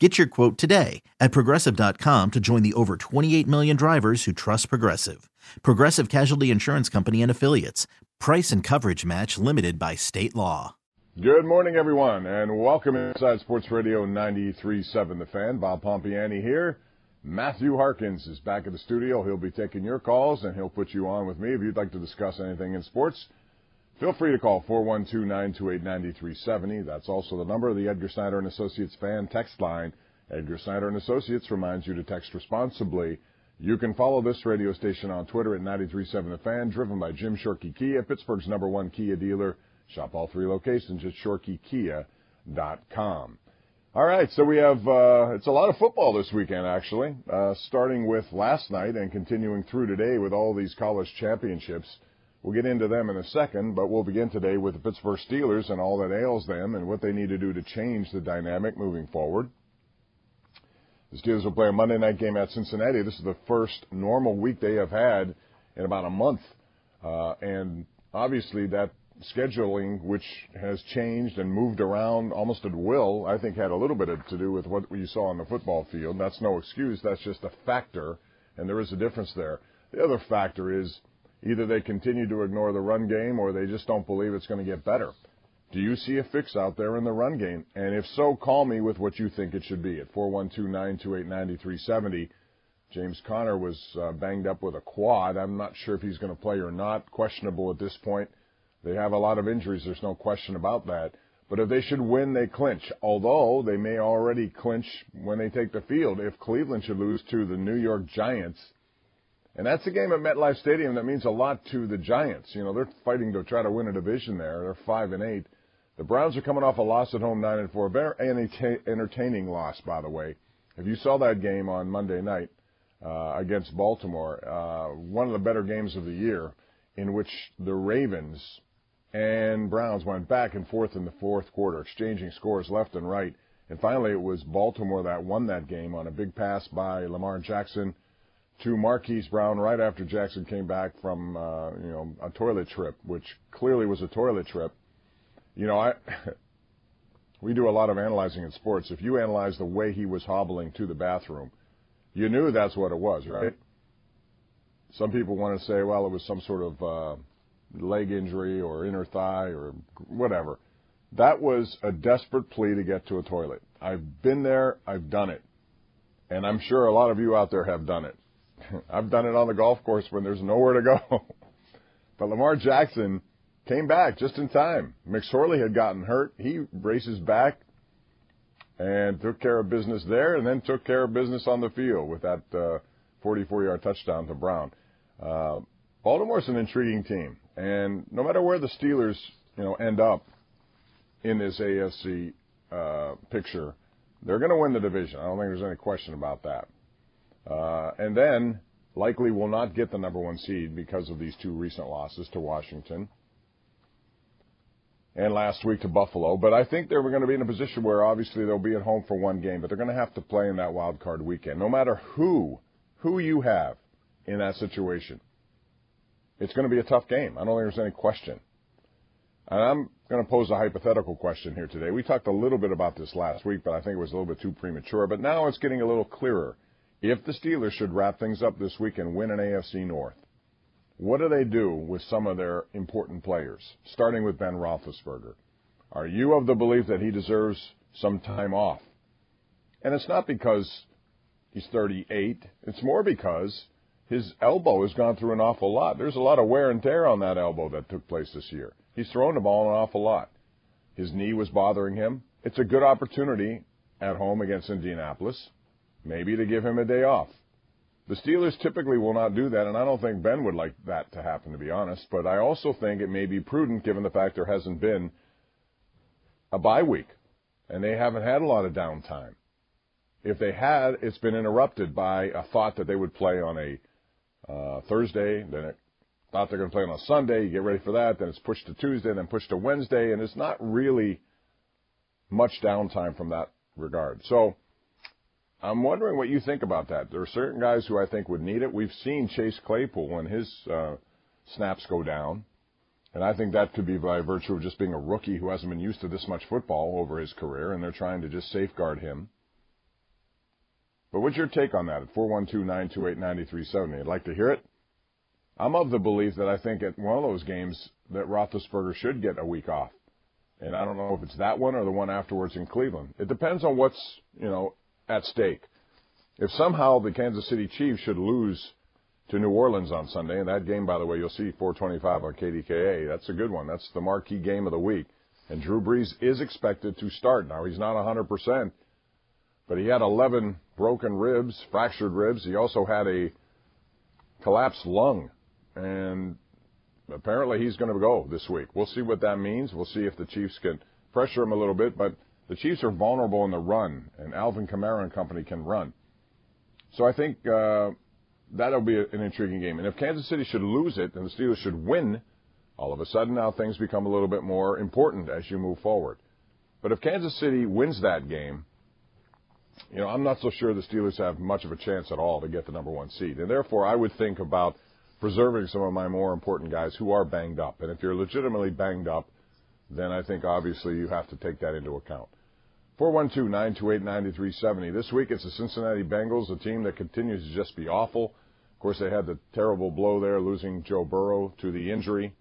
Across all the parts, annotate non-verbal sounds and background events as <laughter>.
Get your quote today at progressive.com to join the over 28 million drivers who trust Progressive. Progressive Casualty Insurance Company and Affiliates. Price and coverage match limited by state law. Good morning, everyone, and welcome inside Sports Radio 93.7 The Fan. Bob Pompeani here. Matthew Harkins is back at the studio. He'll be taking your calls, and he'll put you on with me if you'd like to discuss anything in sports. Feel free to call 412-928-9370. That's also the number of the Edgar Snyder and Associates fan text line. Edgar Snyder and Associates reminds you to text responsibly. You can follow this radio station on Twitter at 937 The Fan, driven by Jim Shorkey Kia, Pittsburgh's number one Kia dealer. Shop all three locations at shorkeykia.com. All right, so we have uh, it's a lot of football this weekend actually, uh, starting with last night and continuing through today with all these college championships. We'll get into them in a second, but we'll begin today with the Pittsburgh Steelers and all that ails them and what they need to do to change the dynamic moving forward. The Steelers will play a Monday night game at Cincinnati. This is the first normal week they have had in about a month. Uh, and obviously that scheduling, which has changed and moved around almost at will, I think had a little bit to do with what you saw on the football field. That's no excuse. That's just a factor, and there is a difference there. The other factor is Either they continue to ignore the run game or they just don't believe it's going to get better. Do you see a fix out there in the run game? And if so, call me with what you think it should be at 412-928-9370. James Conner was uh, banged up with a quad. I'm not sure if he's going to play or not. Questionable at this point. They have a lot of injuries. There's no question about that. But if they should win, they clinch. Although they may already clinch when they take the field. If Cleveland should lose to the New York Giants, and that's a game at MetLife Stadium that means a lot to the Giants. You know, they're fighting to try to win a division there. They're five and eight. The Browns are coming off a loss at home, nine and four. Very entertaining loss, by the way. If you saw that game on Monday night uh, against Baltimore, uh, one of the better games of the year, in which the Ravens and Browns went back and forth in the fourth quarter, exchanging scores left and right. And finally, it was Baltimore that won that game on a big pass by Lamar Jackson to Marquise Brown right after Jackson came back from uh, you know a toilet trip, which clearly was a toilet trip. You know, I <laughs> we do a lot of analyzing in sports. If you analyze the way he was hobbling to the bathroom, you knew that's what it was, right? Some people want to say, well, it was some sort of uh, leg injury or inner thigh or whatever. That was a desperate plea to get to a toilet. I've been there, I've done it. And I'm sure a lot of you out there have done it. <laughs> I've done it on the golf course when there's nowhere to go. <laughs> but Lamar Jackson came back just in time. McSorley had gotten hurt. He races back and took care of business there and then took care of business on the field with that uh, 44-yard touchdown to Brown. Uh, Baltimore's an intriguing team. And no matter where the Steelers, you know, end up in this AFC uh, picture, they're going to win the division. I don't think there's any question about that. Uh, and then likely will not get the number one seed because of these two recent losses to Washington and last week to Buffalo. But I think they're going to be in a position where obviously they'll be at home for one game, but they're going to have to play in that wild card weekend. No matter who who you have in that situation, it's going to be a tough game. I don't think there's any question. And I'm going to pose a hypothetical question here today. We talked a little bit about this last week, but I think it was a little bit too premature. But now it's getting a little clearer. If the Steelers should wrap things up this week and win an AFC North, what do they do with some of their important players, starting with Ben Roethlisberger? Are you of the belief that he deserves some time off? And it's not because He's 38. It's more because his elbow has gone through an awful lot. There's a lot of wear and tear on that elbow that took place this year. He's thrown the ball an awful lot. His knee was bothering him. It's a good opportunity at home against Indianapolis, maybe to give him a day off. The Steelers typically will not do that, and I don't think Ben would like that to happen, to be honest. But I also think it may be prudent given the fact there hasn't been a bye week, and they haven't had a lot of downtime. If they had, it's been interrupted by a thought that they would play on a uh, Thursday, then it thought they're going to play on a Sunday. You get ready for that, then it's pushed to Tuesday, then pushed to Wednesday, and it's not really much downtime from that regard. So I'm wondering what you think about that. There are certain guys who I think would need it. We've seen Chase Claypool when his uh, snaps go down. And I think that could be by virtue of just being a rookie who hasn't been used to this much football over his career, and they're trying to just safeguard him. But what's your take on that at 412-928-9370? I'd like to hear it. I'm of the belief that I think at one of those games that Roethlisberger should get a week off. And I don't know if it's that one or the one afterwards in Cleveland. It depends on what's, you know, at stake. If somehow the Kansas City Chiefs should lose to New Orleans on Sunday, and that game, by the way, you'll see 425 on KDKA. That's a good one. That's the marquee game of the week. And Drew Brees is expected to start. Now, he's not 100%, but he had 11 broken ribs, fractured ribs. He also had a collapsed lung. And apparently he's going to go this week. We'll see what that means. We'll see if the Chiefs can pressure him a little bit, but the Chiefs are vulnerable in the run, and Alvin Kamara and company can run. So I think uh, that'll be an intriguing game. And if Kansas City should lose it and the Steelers should win, all of a sudden now things become a little bit more important as you move forward. But if Kansas City wins that game, you know, I'm not so sure the Steelers have much of a chance at all to get the number one seed. And therefore, I would think about preserving some of my more important guys who are banged up. And if you're legitimately banged up, then I think obviously you have to take that into account. 412-928-9370. This week it's the Cincinnati Bengals, a team that continues to just be awful. Of course, they had the terrible blow there, losing Joe Burrow to the injury,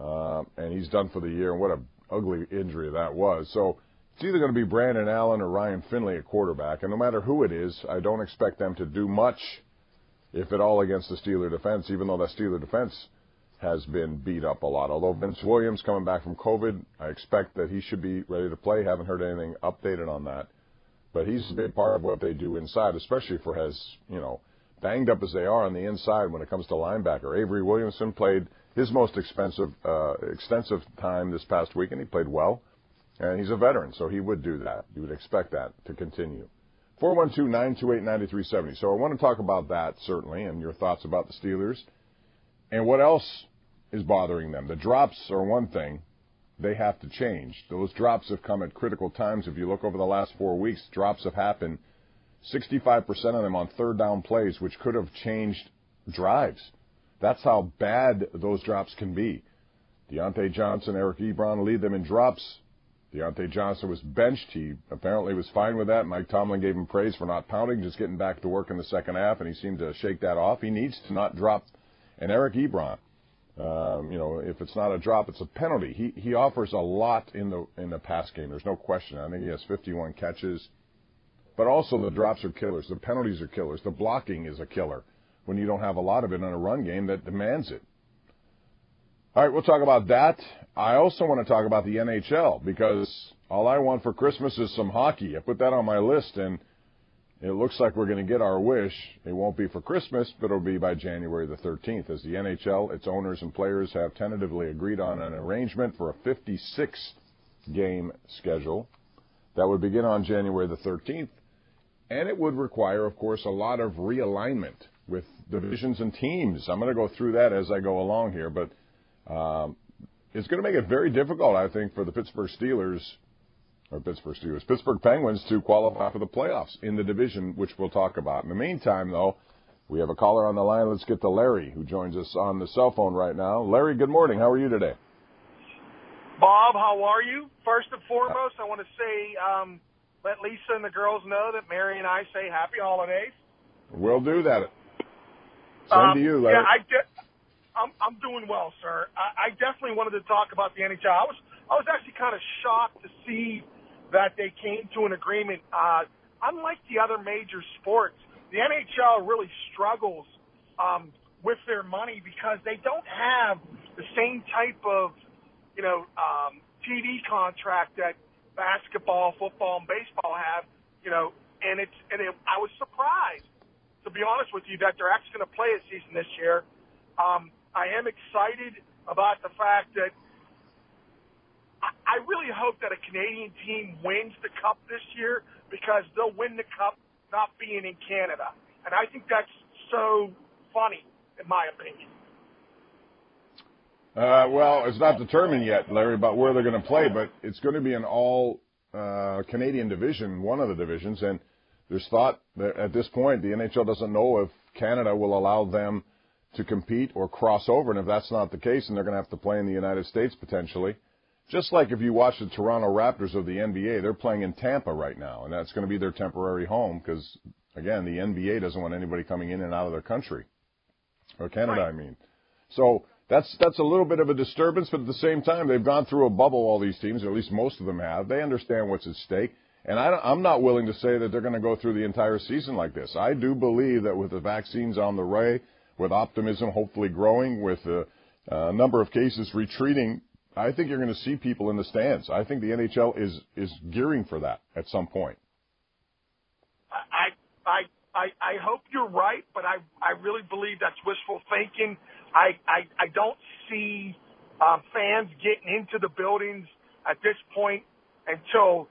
uh, and he's done for the year. And what a ugly injury that was. So it's either going to be Brandon Allen or Ryan Finley at quarterback, and no matter who it is, I don't expect them to do much, if at all, against the Steeler defense. Even though that Steeler defense has been beat up a lot. Although Vince Williams coming back from COVID, I expect that he should be ready to play. Haven't heard anything updated on that. But he's a big part of what they do inside, especially for as, you know, banged up as they are on the inside when it comes to linebacker. Avery Williamson played his most expensive, uh, extensive time this past week, and he played well. And he's a veteran, so he would do that. You would expect that to continue. 412-928-9370. So I want to talk about that, certainly, and your thoughts about the Steelers. And what else is bothering them? The drops are one thing. They have to change. Those drops have come at critical times. If you look over the last four weeks, drops have happened 65% of them on third down plays, which could have changed drives. That's how bad those drops can be. Diontae Johnson, Eric Ebron lead them in drops. Diontae Johnson was benched. He apparently was fine with that. Mike Tomlin gave him praise for not pounding, just getting back to work in the second half, and he seemed to shake that off. He needs to not drop and Eric Ebron, um, you know, if it's not a drop, it's a penalty. He he offers a lot in the in the pass game. There's no question. I think he has 51 catches, but also the drops are killers. The penalties are killers. The blocking is a killer when you don't have a lot of it in a run game that demands it. All right, we'll talk about that. I also want to talk about the NHL because all I want for Christmas is some hockey. I put that on my list and it looks like we're going to get our wish. It won't be for Christmas, but it'll be by January the 13th, as the NHL, its owners and players have tentatively agreed on an arrangement for a 56 game schedule that would begin on January the 13th. And it would require, of course, a lot of realignment with divisions and teams. I'm going to go through that as I go along here, but um, it's going to make it very difficult, I think, for the Pittsburgh Steelers or Pittsburgh Steelers, Pittsburgh Penguins to qualify for the playoffs in the division, which we'll talk about. In the meantime, though, we have a caller on the line. Let's get to Larry, who joins us on the cell phone right now. Larry, good morning. How are you today? Bob, how are you? First and foremost, I want to say, um, let Lisa and the girls know that Mary and I say happy holidays. We'll do that. Same um, to you, Larry. Yeah, I de- I'm, I'm doing well, sir. I, I definitely wanted to talk about the NHL. I was, I was actually kind of shocked to see that they came to an agreement. Uh, unlike the other major sports, the NHL really struggles um, with their money because they don't have the same type of, you know, um, TV contract that basketball, football, and baseball have. You know, and it's and it, I was surprised, to be honest with you, that they're actually going to play a season this year. Um, I am excited about the fact that I really hope that a Canadian team wins the cup this year because they'll win the cup not being in Canada. And I think that's so funny, in my opinion. Uh, well, it's not determined yet, Larry, about where they're going to play, but it's going to be an all uh, Canadian division, one of the divisions, and there's thought that at this point the NHL doesn't know if Canada will allow them to compete or cross over, and if that's not the case, then they're going to have to play in the United States potentially. Just like if you watch the Toronto Raptors of the NBA, they're playing in Tampa right now, and that's going to be their temporary home because, again, the NBA doesn't want anybody coming in and out of their country, or Canada, right. I mean. So that's that's a little bit of a disturbance, but at the same time, they've gone through a bubble. All these teams, or at least most of them have. They understand what's at stake, and I I'm not willing to say that they're going to go through the entire season like this. I do believe that with the vaccines on the way, with optimism hopefully growing, with a, a number of cases retreating I think you're going to see people in the stands. I think the NHL is is gearing for that at some point. I I I, I hope you're right, but I I really believe that's wishful thinking. I I, I don't see um, fans getting into the buildings at this point until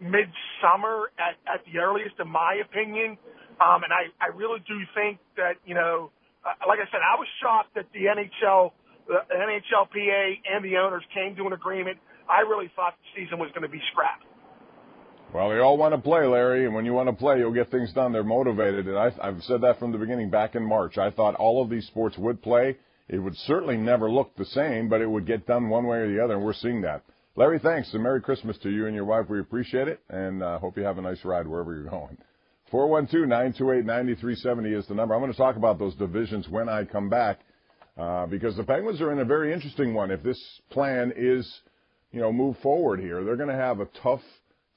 midsummer at at the earliest, in my opinion. Um, and I I really do think that you know, uh, like I said, I was shocked that the NHL the NHLPA and the owners came to an agreement. I really thought the season was going to be scrapped. Well, they all want to play, Larry, and when you want to play, you'll get things done. They're motivated, and I, I've said that from the beginning back in March. I thought all of these sports would play. It would certainly never look the same, but it would get done one way or the other, and we're seeing that. Larry, thanks, and Merry Christmas to you and your wife. We appreciate it, and uh, hope you have a nice ride wherever you're going. 412-928-9370 is the number. I'm going to talk about those divisions when I come back. Uh, because the Penguins are in a very interesting one. If this plan is, you know, move forward here, they're going to have a tough,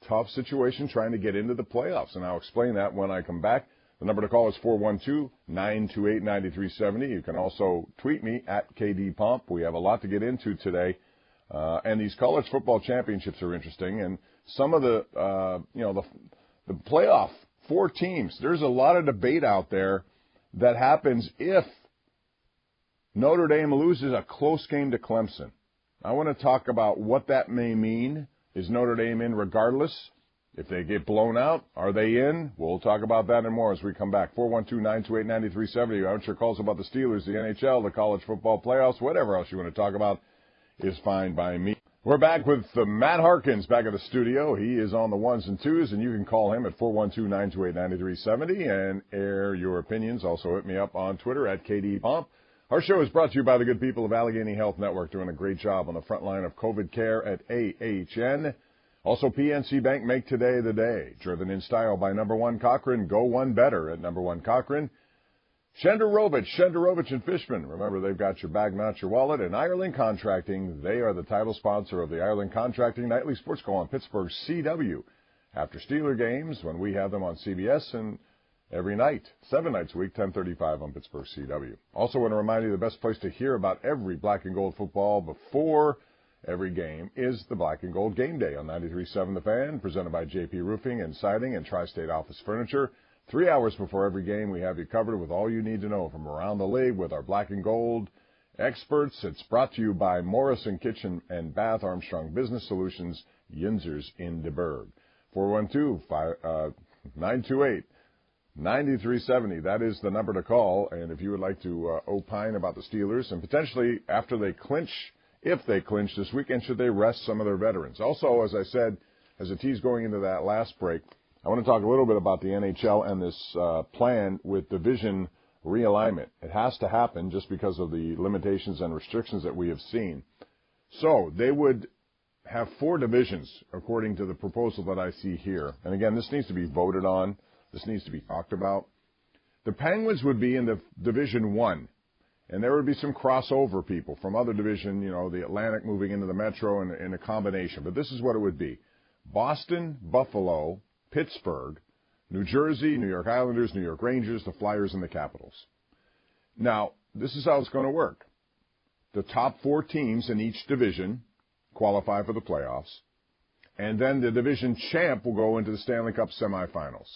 tough situation trying to get into the playoffs, and I'll explain that when I come back. The number to call is 412-928-9370. You can also tweet me at KDPomp. We have a lot to get into today. Uh, and these college football championships are interesting. And some of the, uh, you know, the, the playoff, four teams, there's a lot of debate out there that happens if Notre Dame loses a close game to Clemson. I want to talk about what that may mean. Is Notre Dame in regardless? If they get blown out, are they in? We'll talk about that and more as we come back. 412-928-9370. I want your calls about the Steelers, the NHL, the college football playoffs, whatever else you want to talk about is fine by me. We're back with Matt Harkins back at the studio. He is on the ones and twos, and you can call him at 412-928-9370 and air your opinions. Also hit me up on Twitter at KDPomp. Our show is brought to you by the good people of Allegheny Health Network doing a great job on the front line of COVID care at AHN. Also, PNC Bank make today the day. Driven in style by number one Cochrane. Go one better at number one Cochrane. Shenderovich, Shenderovich and Fishman. Remember, they've got your bag, not your wallet. And Ireland Contracting, they are the title sponsor of the Ireland Contracting Nightly Sports Call on Pittsburgh CW. After Steeler games, when we have them on CBS and every night, seven nights a week, 1035 on Pittsburgh CW. Also want to remind you the best place to hear about every black and gold football before every game is the black and gold game day on 93.7 The Fan, presented by JP Roofing and Siding and Tri-State Office Furniture. Three hours before every game, we have you covered with all you need to know from around the league with our black and gold experts. It's brought to you by Morrison Kitchen and Bath Armstrong Business Solutions, Yinzers in DeBerg. 412 uh, 928 9370. That is the number to call. And if you would like to uh, opine about the Steelers and potentially after they clinch, if they clinch this weekend, should they rest some of their veterans? Also, as I said, as a tease going into that last break, I want to talk a little bit about the NHL and this uh, plan with division realignment. It has to happen just because of the limitations and restrictions that we have seen. So they would have four divisions according to the proposal that I see here. And again, this needs to be voted on. This needs to be talked about. The Penguins would be in the Division One, and there would be some crossover people from other division, you know, the Atlantic moving into the Metro in, in a combination. But this is what it would be: Boston, Buffalo, Pittsburgh, New Jersey, New York Islanders, New York Rangers, the Flyers, and the Capitals. Now, this is how it's going to work. The top four teams in each division qualify for the playoffs, and then the division champ will go into the Stanley Cup semifinals.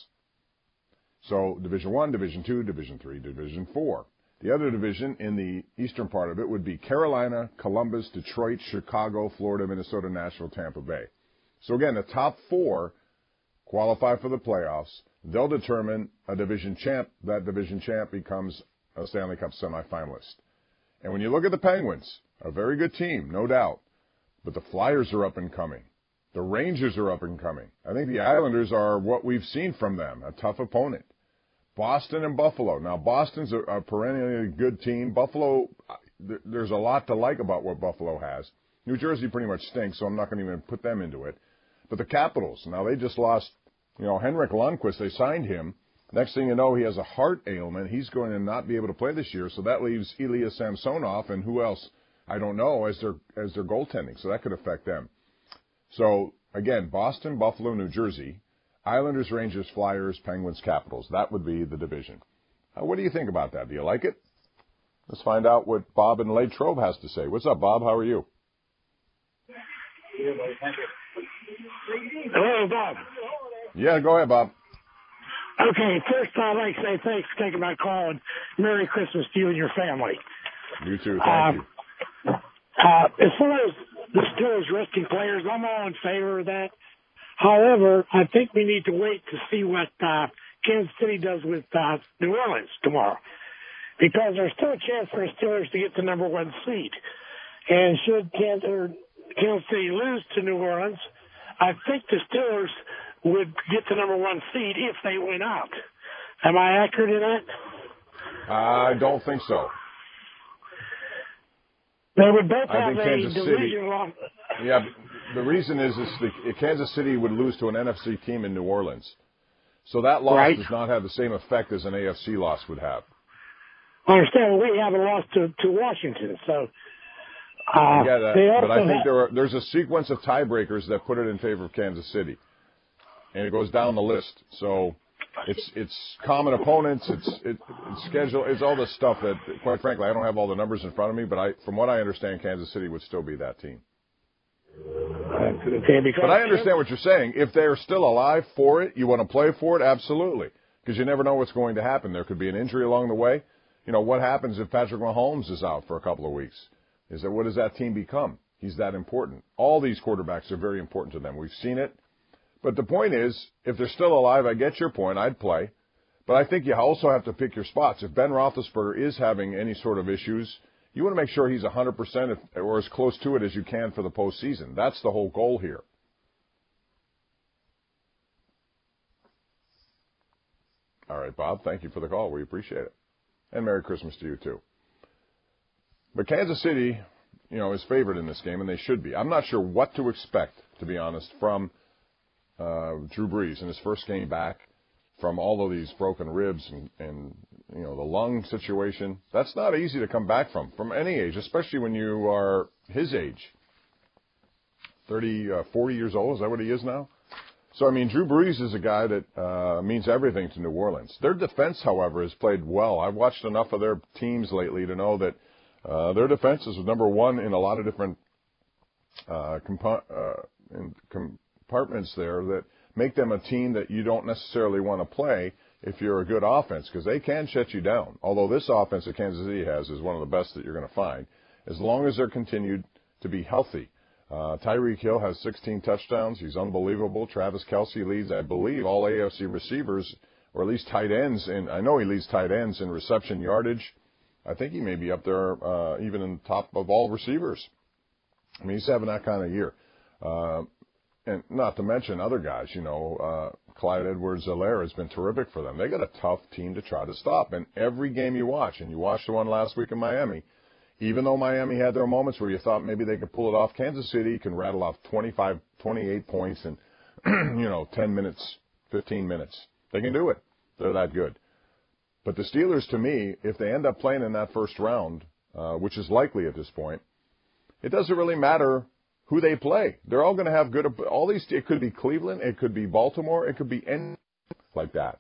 So Division One, Division Two, Division Three, Division Four. The other division in the eastern part of it would be Carolina, Columbus, Detroit, Chicago, Florida, Minnesota, Nashville, Tampa Bay. So again, the top four qualify for the playoffs. They'll determine a division champ. That division champ becomes a Stanley Cup semifinalist. And when you look at the Penguins, a very good team, no doubt, but the Flyers are up and coming. The Rangers are up and coming. I think the Islanders are what we've seen from them, a tough opponent. Boston and Buffalo. Now, Boston's a, a perennially good team. Buffalo, there's a lot to like about what Buffalo has. New Jersey pretty much stinks, so I'm not going to even put them into it. But the Capitals, now they just lost, you know, Henrik Lundqvist, they signed him. Next thing you know, he has a heart ailment. He's going to not be able to play this year, so that leaves Ilya Samsonov and who else? I don't know as their as their goaltending, so that could affect them. So again, Boston, Buffalo, New Jersey, Islanders, Rangers, Flyers, Penguins, Capitals. That would be the division. Uh, what do you think about that? Do you like it? Let's find out what Bob in Latrobe has to say. What's up, Bob? How are you? Hello, Bob. Yeah, go ahead, Bob. Okay, first I'd like to say thanks for taking my call and Merry Christmas to you and your family. You too. Thank you. Uh, as far as the Steelers resting players, I'm all in favor of that. However, I think we need to wait to see what uh, Kansas City does with uh, New Orleans tomorrow, because there's still a chance for the Steelers to get the number one seed. And should Kansas, Kansas City lose to New Orleans, I think the Steelers would get the number one seed if they win out. Am I accurate in that? I don't think so. They would both I have a Kansas division City- long. Yeah, the reason is is the Kansas City would lose to an NFC team in New Orleans, so that loss Right. does not have the same effect as an AFC loss would have. I understand we haven't lost to, to Washington, so. Uh, get that, but I think have- there are, there's a sequence of tiebreakers that put it in favor of Kansas City, and it goes down the list. So it's it's common opponents, it's it, it's schedule, it's all this stuff that, quite frankly, I don't have all the numbers in front of me, but I from what I understand, Kansas City would still be that team. Okay, But I understand what you're saying. If they're still alive for it, you want to play for it, absolutely, because you never know what's going to happen. There could be an injury along the way. You know what happens if Patrick Mahomes is out for a couple of weeks? Is that what does that team become? He's that important. All these quarterbacks are very important to them. We've seen it. But the point is, if they're still alive, I get your point. I'd play. But I think you also have to pick your spots. If Ben Roethlisberger is having any sort of issues, you want to make sure he's 100% or as close to it as you can for the postseason. That's the whole goal here. All right, Bob, thank you for the call. We appreciate it. And Merry Christmas to you, too. But Kansas City, you know, is favored in this game, and they should be. I'm not sure what to expect, to be honest, from uh, Drew Brees in his first game back, from all of these broken ribs and, and you know the lung situation. That's not easy to come back from, from any age, especially when you are his age, 30, uh, 40 years old. Is that what he is now? So I mean, Drew Brees is a guy that uh, means everything to New Orleans. Their defense, however, has played well. I've watched enough of their teams lately to know that uh, their defense is number one in a lot of different uh, compa- uh, in compartments there that make them a team that you don't necessarily want to play if you're a good offense because they can shut you down. Although this offense that Kansas City has is one of the best that you're going to find, as long as they're continued to be healthy. Uh, Tyreek Hill has 16 touchdowns. He's unbelievable. Travis Kelce leads, I believe, all AFC receivers, or at least tight ends. And I know he leads tight ends in reception yardage. I think he may be up there, uh, even in the top of all receivers. I mean, he's having that kind of year. Uh, and not to mention other guys, you know, uh, Clyde Edwards-Helaire has been terrific for them. They got a tough team to try to stop. And every game you watch, and you watched the one last week in Miami, even though Miami had their moments where you thought maybe they could pull it off, Kansas City can rattle off 25, 28 points in, <clears throat> you know, 10 minutes, 15 minutes. They can do it. They're that good. But the Steelers, to me, if they end up playing in that first round, uh, which is likely at this point, it doesn't really matter who they play. They're all going to have good. All these. It could be Cleveland. It could be Baltimore. It could be any like that.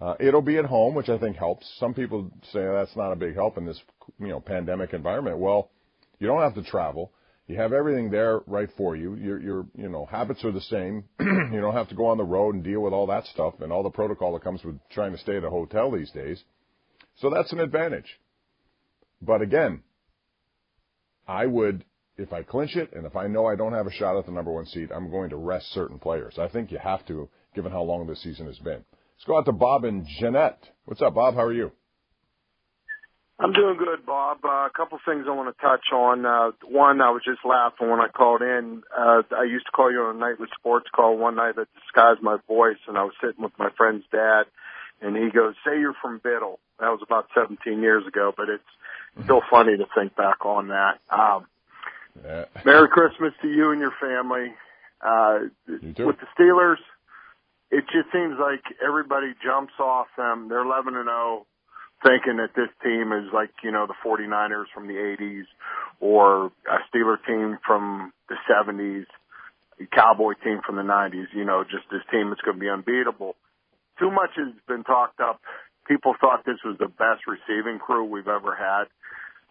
Uh, it'll be at home, which I think helps. Some people say that's not a big help in this, you know, pandemic environment. Well, you don't have to travel. You have everything there right for you. Your, your, you know, habits are the same. <clears throat> you don't have to go on the road and deal with all that stuff and all the protocol that comes with trying to stay at a hotel these days. So that's an advantage. But again, I would, if I clinch it and if I know I don't have a shot at the number one seed, I'm going to rest certain players. I think you have to, given how long this season has been. Let's go out to Bob and Jeannette. What's up, Bob? How are you? I'm doing good, Bob. Uh, a couple things I want to touch on. Uh, one, I was just laughing when I called in. Uh, I used to call you on a nightly sports call one night that disguised my voice, and I was sitting with my friend's dad, and he goes, "Say you're from Biddle." That was about 17 years ago, but it's still funny to think back on that. Um, yeah. Merry Christmas to you and your family. Uh, you too. With the Steelers, it just seems like everybody jumps off them. They're 11 and 0 thinking that this team is like, you know, the 49ers from the 80s or a Steeler team from the 70s, a Cowboy team from the 90s, you know, just this team is going to be unbeatable. Too much has been talked up. People thought this was the best receiving crew we've ever had.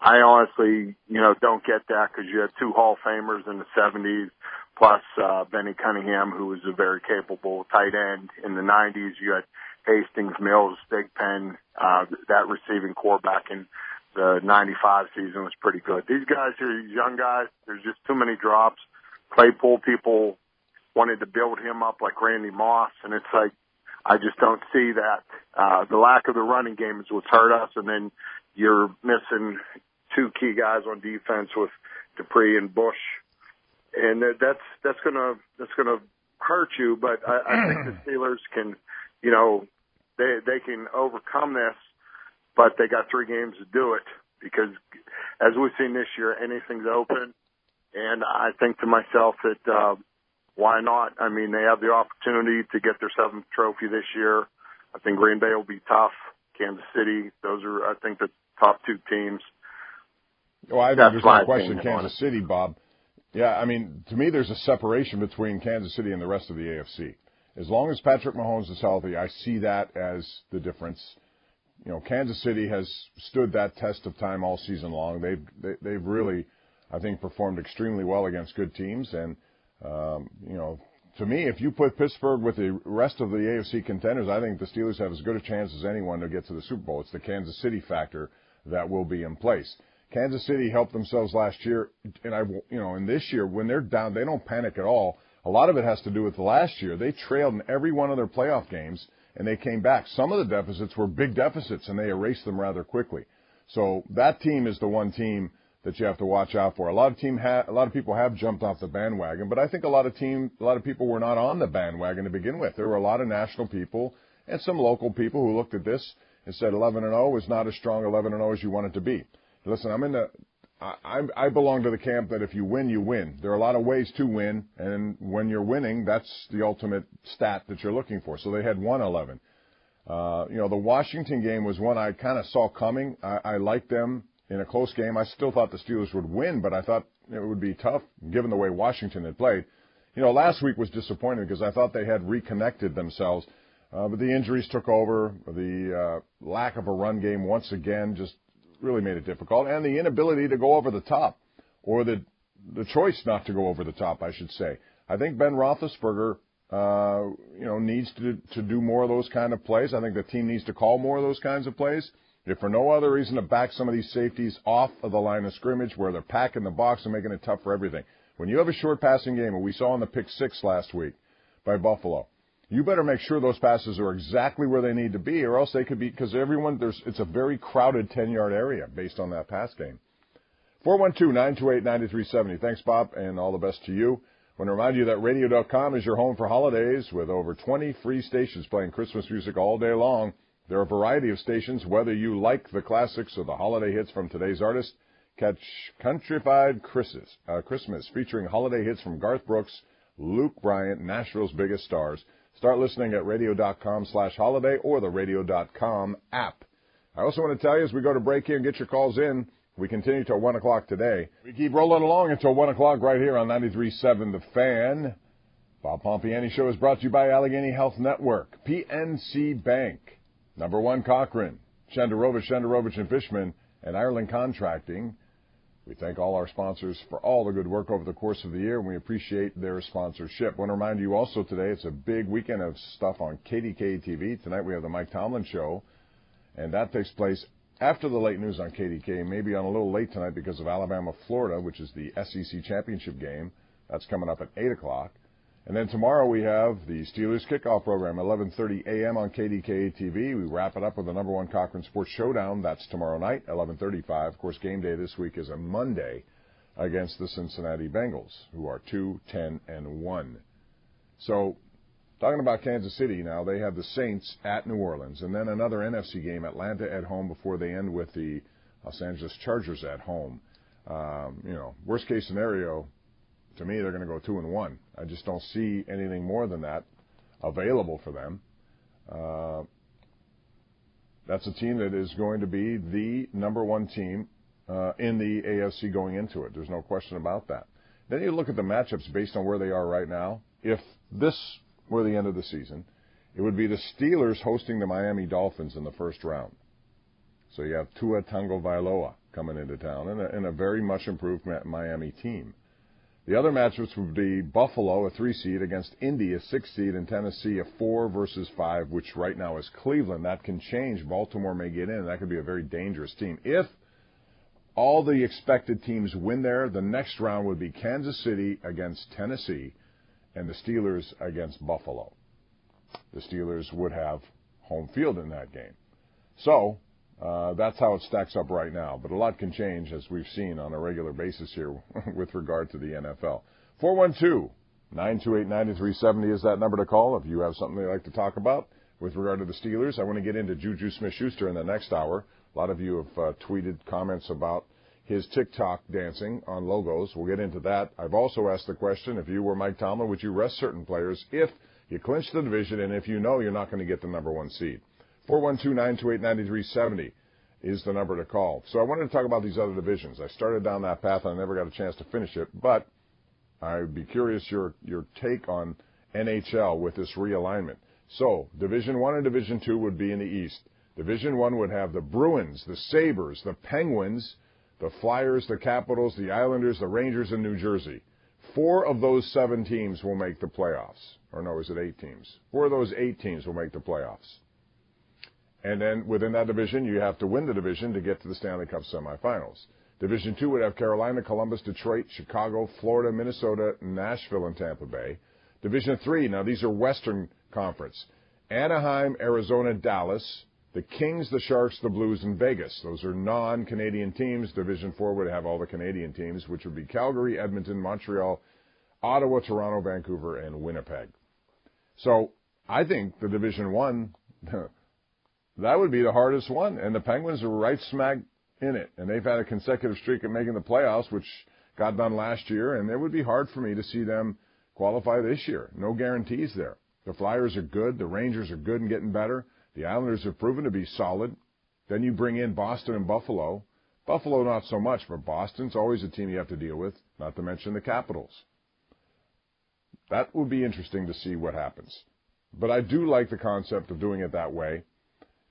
I honestly, you know, don't get that because you had two Hall of Famers in the 70s plus uh, Bennie Cunningham, who was a very capable tight end in the 90s. You had Hastings, Mills, Thigpen, uh, that receiving core back in the 95 season was pretty good. These guys are young guys. There's just too many drops. Claypool people wanted to build him up like Randy Moss, and it's like, I just don't see that. Uh, the lack of the running game is what's hurt us, and then you're missing two key guys on defense with Dupree and Bush and that's that's gonna that's gonna hurt you. But I, I think the <clears throat> Steelers can, you know, they they can overcome this, but they got three games to do it because, as we've seen this year, anything's open. And I think to myself that uh, why not? I mean, they have the opportunity to get their seventh trophy this year. I think Green Bay will be tough. Kansas City, those are I think the top two teams. Well, I think there's no question Kansas City, Bob. Yeah, I mean, to me, there's a separation between Kansas City and the rest of the AFC. As long as Patrick Mahomes is healthy, I see that as the difference. You know, Kansas City has stood that test of time all season long. They've they, have they have really, I think, performed extremely well against good teams. And um, you know, to me, if you put Pittsburgh with the rest of the AFC contenders, I think the Steelers have as good a chance as anyone to get to the Super Bowl. It's the Kansas City factor that will be in place. Kansas City helped themselves last year, and I, you know, in this year when they're down, they don't panic at all. A lot of it has to do with last year. They trailed in every one of their playoff games, and they came back. Some of the deficits were big deficits, and they erased them rather quickly. So that team is the one team that you have to watch out for. A lot of team ha- a lot of people have jumped off the bandwagon, but I think a lot of team, a lot of people were not on the bandwagon to begin with. There were a lot of national people and some local people who looked at this and said 11 and 0 is not as strong 11 and 0 as you want it to be. Listen, I'm in the. I, I belong to the camp that if you win, you win. There are a lot of ways to win, and when you're winning, that's the ultimate stat that you're looking for. So they had 111. Uh, you know, the Washington game was one I kind of saw coming. I, I liked them in a close game. I still thought the Steelers would win, but I thought it would be tough given the way Washington had played. You know, last week was disappointing because I thought they had reconnected themselves, uh, but the injuries took over. The uh, lack of a run game once again just really made it difficult, and the inability to go over the top, or the the choice not to go over the top, I should say. I think Ben Roethlisberger, uh, you know, needs to to do more of those kind of plays. I think the team needs to call more of those kinds of plays. If for no other reason to back some of these safeties off of the line of scrimmage where they're packing the box and making it tough for everything. When you have a short passing game, and we saw in the pick six last week by Buffalo, you better make sure those passes are exactly where they need to be, or else they could be because everyone there's it's a very crowded 10 yard area based on that pass game. 412-928-9370. Thanks, Bob, and all the best to you. I want to remind you that radio.com is your home for holidays with over 20 free stations playing Christmas music all day long. There are a variety of stations, whether you like the classics or the holiday hits from today's artists. Catch Countryfied Christmas, uh, Christmas featuring holiday hits from Garth Brooks, Luke Bryan, Nashville's biggest stars. Start listening at radio.com slash holiday or the radio.com app. I also want to tell you as we go to break here and get your calls in, we continue till 1 o'clock today. We keep rolling along until 1 o'clock right here on 93.7 The Fan. Bob Pompeani Show is brought to you by Allegheny Health Network, PNC Bank, Number One Cochrane, Shenderovich, Shenderovich and Fishman, and Ireland Contracting. We thank all our sponsors for all the good work over the course of the year, and we appreciate their sponsorship. I want to remind you also today it's a big weekend of stuff on KDK TV. Tonight we have the Mike Tomlin Show, and that takes place after the late news on KDK, maybe on a little late tonight because of Alabama, Florida, which is the SEC championship game. That's coming up at 8 o'clock. And then tomorrow we have the Steelers kickoff program, 11:30 a.m. on KDKA TV. We wrap it up with the number one Cochrane Sports Showdown. That's tomorrow night, 11:35. Of course, game day this week is a Monday against the Cincinnati Bengals, who are 2, 10, and 1. So, talking about Kansas City now, they have the Saints at New Orleans, and then another NFC game, Atlanta at home, before they end with the Los Angeles Chargers at home. Um, you know, worst case scenario, to me, they're going to go two and one. I just don't see anything more than that available for them. Uh, that's a team that is going to be the number one team uh, in the AFC going into it. There's no question about that. Then you look at the matchups based on where they are right now. If this were the end of the season, it would be the Steelers hosting the Miami Dolphins in the first round. So you have Tua Tagovailoa coming into town and a, and a very much improved Miami team. The other matchups would be Buffalo, a three seed, against Indy, a six seed, and Tennessee, a four versus five, which right now is Cleveland. That can change. Baltimore may get in. That could be a very dangerous team. If all the expected teams win there, the next round would be Kansas City against Tennessee and the Steelers against Buffalo. The Steelers would have home field in that game. So, that's how it stacks up right now. But a lot can change, as we've seen on a regular basis here <laughs> with regard to the NFL. 412 928 9370 is that number to call if you have something you'd like to talk about with regard to the Steelers. I want to get into Juju Smith Schuster in the next hour. A lot of you have uh, tweeted comments about his TikTok dancing on logos. We'll get into that. I've also asked the question if you were Mike Tomlin, would you rest certain players if you clinch the division and if you know you're not going to get the number one seed? 412-928-9370 is the number to call. So I wanted to talk about these other divisions. I started down that path and I never got a chance to finish it, but I'd be curious your your take on NHL with this realignment. So Division One and Division Two would be in the East. Division One would have the Bruins, the Sabres, the Penguins, the Flyers, the Capitals, the Islanders, the Rangers, and New Jersey. Four of those seven teams will make the playoffs. Or no, is it eight teams? Four of those eight teams will make the playoffs. And then within that division, you have to win the division to get to the Stanley Cup semifinals. Division two would have Carolina, Columbus, Detroit, Chicago, Florida, Minnesota, Nashville, and Tampa Bay. Division three, now these are Western Conference. Anaheim, Arizona, Dallas, the Kings, the Sharks, the Blues, and Vegas. Those are non-Canadian teams. Division four would have all the Canadian teams, which would be Calgary, Edmonton, Montreal, Ottawa, Toronto, Vancouver, and Winnipeg. So I think the Division one <laughs> That would be the hardest one. And the Penguins are right smack in it. And they've had a consecutive streak of making the playoffs, which got done last year. And it would be hard for me to see them qualify this year. No guarantees there. The Flyers are good. The Rangers are good and getting better. The Islanders have proven to be solid. Then you bring in Boston and Buffalo. Buffalo, not so much, but Boston's always a team you have to deal with, not to mention the Capitals. That would be interesting to see what happens. But I do like the concept of doing it that way.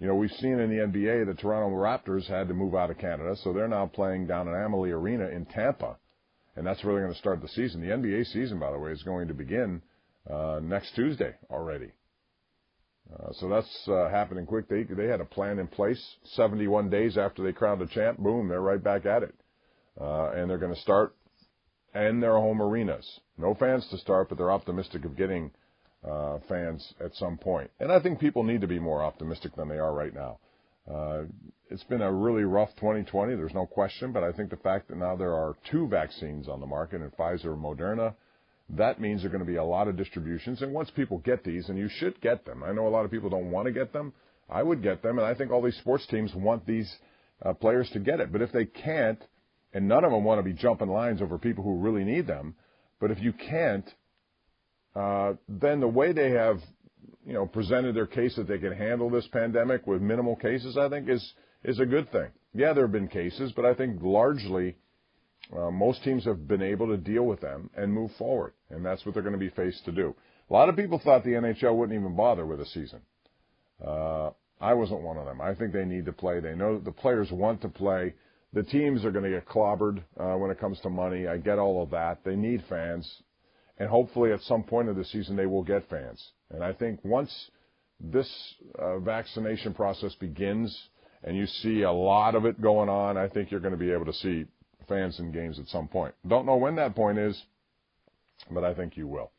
You know, we've seen in the NBA the Toronto Raptors had to move out of Canada, so they're now playing down at Amalie Arena in Tampa, and that's really going to start the season. The NBA season, by the way, is going to begin uh, next Tuesday already. Uh, so that's uh, happening quick. They they had a plan in place. 71 days after they crowned a champ, boom, they're right back at it, uh, and they're going to start in their home arenas. No fans to start, but they're optimistic of getting uh, fans at some point. And I think people need to be more optimistic than they are right now. Uh, it's been a really rough 2020, there's no question, but I think the fact that now there are two vaccines on the market, and Pfizer and Moderna, that means there are going to be a lot of distributions. And once people get these, and you should get them, I know a lot of people don't want to get them. I would get them, and I think all these sports teams want these uh, players to get it. But if they can't, and none of them want to be jumping lines over people who really need them, but if you can't, then the way they have, you know, presented their case that they can handle this pandemic with minimal cases, I think is is a good thing. Yeah, there have been cases, but I think largely uh, most teams have been able to deal with them and move forward, and that's what they're going to be faced to do. A lot of people thought the NHL wouldn't even bother with a season. Uh, I wasn't one of them. I think they need to play. They know the players want to play. The teams are going to get clobbered uh, when it comes to money. I get all of that. They need fans, and hopefully at some point of the season they will get fans. And I think once this uh, vaccination process begins and you see a lot of it going on, I think you're going to be able to see fans in games at some point. Don't know when that point is, but I think you will.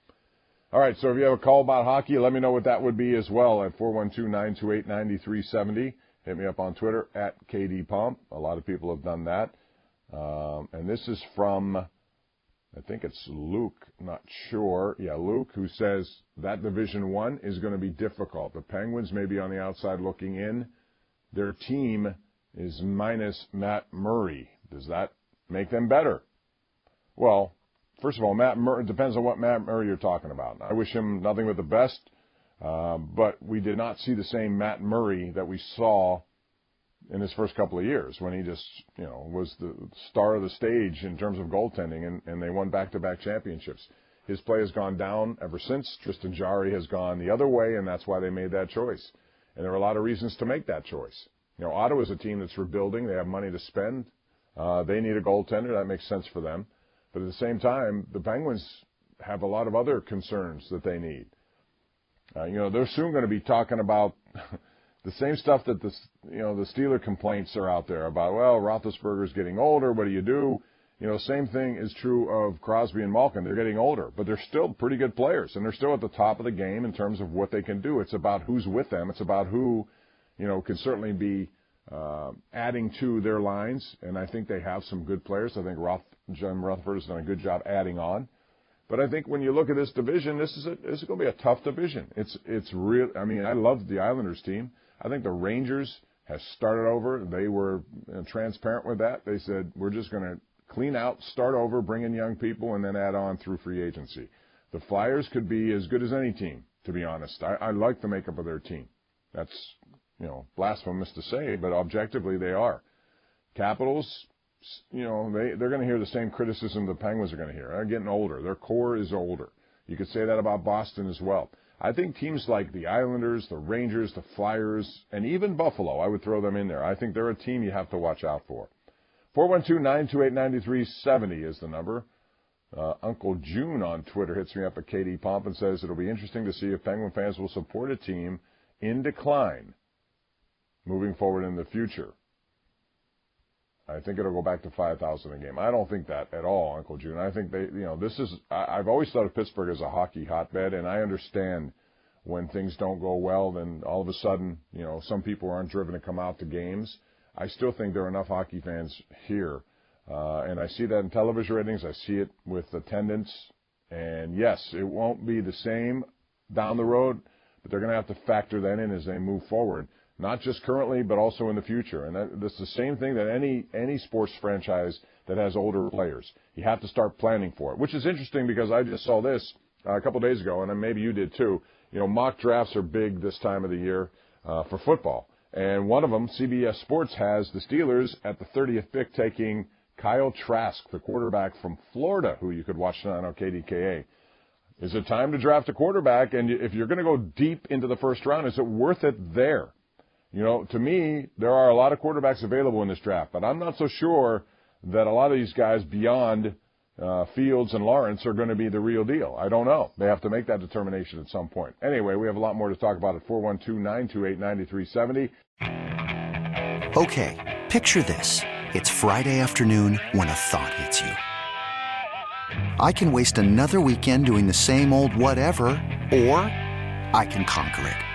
All right, so if you have a call about hockey, let me know what that would be as well at 412-928-9370. Hit me up on Twitter at KD Pomp. A lot of people have done that. Um, and this is from, I think it's Luke, not sure. Yeah, Luke, who says that Division One is going to be difficult. The Penguins may be on the outside looking in. Their team is minus Matt Murray. Does that make them better? Well, first of all, Matt Murray, it depends on what Matt Murray you're talking about. I wish him nothing but the best, uh, but we did not see the same Matt Murray that we saw in his first couple of years when he just, you know, was the star of the stage in terms of goaltending and, and they won back-to-back championships. His play has gone down ever since. Tristan Jarry has gone the other way, and that's why they made that choice. And there are a lot of reasons to make that choice. You know, Ottawa's a team that's rebuilding. They have money to spend. Uh, they need a goaltender. That makes sense for them. But at the same time, the Penguins have a lot of other concerns that they need. Uh, you know, they're soon going to be talking about <laughs> the same stuff that the you know the Steeler complaints are out there about. Well, Roethlisberger's getting older. What do you do? You know, same thing is true of Crosby and Malkin. They're getting older, but they're still pretty good players, and they're still at the top of the game in terms of what they can do. It's about who's with them. It's about who, you know, can certainly be uh, adding to their lines, and I think they have some good players. I think Roth, Jim Rutherford has done a good job adding on. But I think when you look at this division, this is a, this is going to be a tough division. It's it's real. I mean, I love the Islanders team. I think the Rangers have started over. They were transparent with that. They said we're just going to clean out, start over, bring in young people, and then add on through free agency. The Flyers could be as good as any team, to be honest. I, I like the makeup of their team. That's you know blasphemous to say, but objectively they are. Capitals, you know, they, they're going to hear the same criticism the Penguins are going to hear. They're getting older. Their core is older. You could say that about Boston as well. I think teams like the Islanders, the Rangers, the Flyers, and even Buffalo, I would throw them in there. I think they're a team you have to watch out for. 412-928-9370 is the number. Uh, Uncle June on Twitter hits me up at KD Pomp and says it'll be interesting to see if Penguin fans will support a team in decline moving forward in the future. I think it'll go back to 5,000 a game. I don't think that at all, Uncle June. I think they, you know, this is, I, I've always thought of Pittsburgh as a hockey hotbed, and I understand when things don't go well, then all of a sudden, you know, some people aren't driven to come out to games. I still think there are enough hockey fans here. Uh, and I see that in television ratings. I see it with attendance. And yes, it won't be the same down the road, but they're going to have to factor that in as they move forward not just currently, but also in the future. And that, that's the same thing that any any sports franchise that has older players. You have to start planning for it, which is interesting because I just saw this uh, a couple days ago, and maybe you did too. You know, mock drafts are big this time of the year uh, for football, and one of them, CBS Sports, has the Steelers at the 30th pick taking Kyle Trask, the quarterback from Florida, who you could watch tonight on KDKA. Is it time to draft a quarterback? And if you're going to go deep into the first round, is it worth it there? You know, to me, there are a lot of quarterbacks available in this draft, but I'm not so sure that a lot of these guys beyond uh, Fields and Lawrence are going to be the real deal. I don't know. They have to make that determination at some point. Anyway, we have a lot more to talk about at 412-928-9370. Okay, picture this. It's Friday afternoon when a thought hits you. I can waste another weekend doing the same old whatever, or I can conquer it.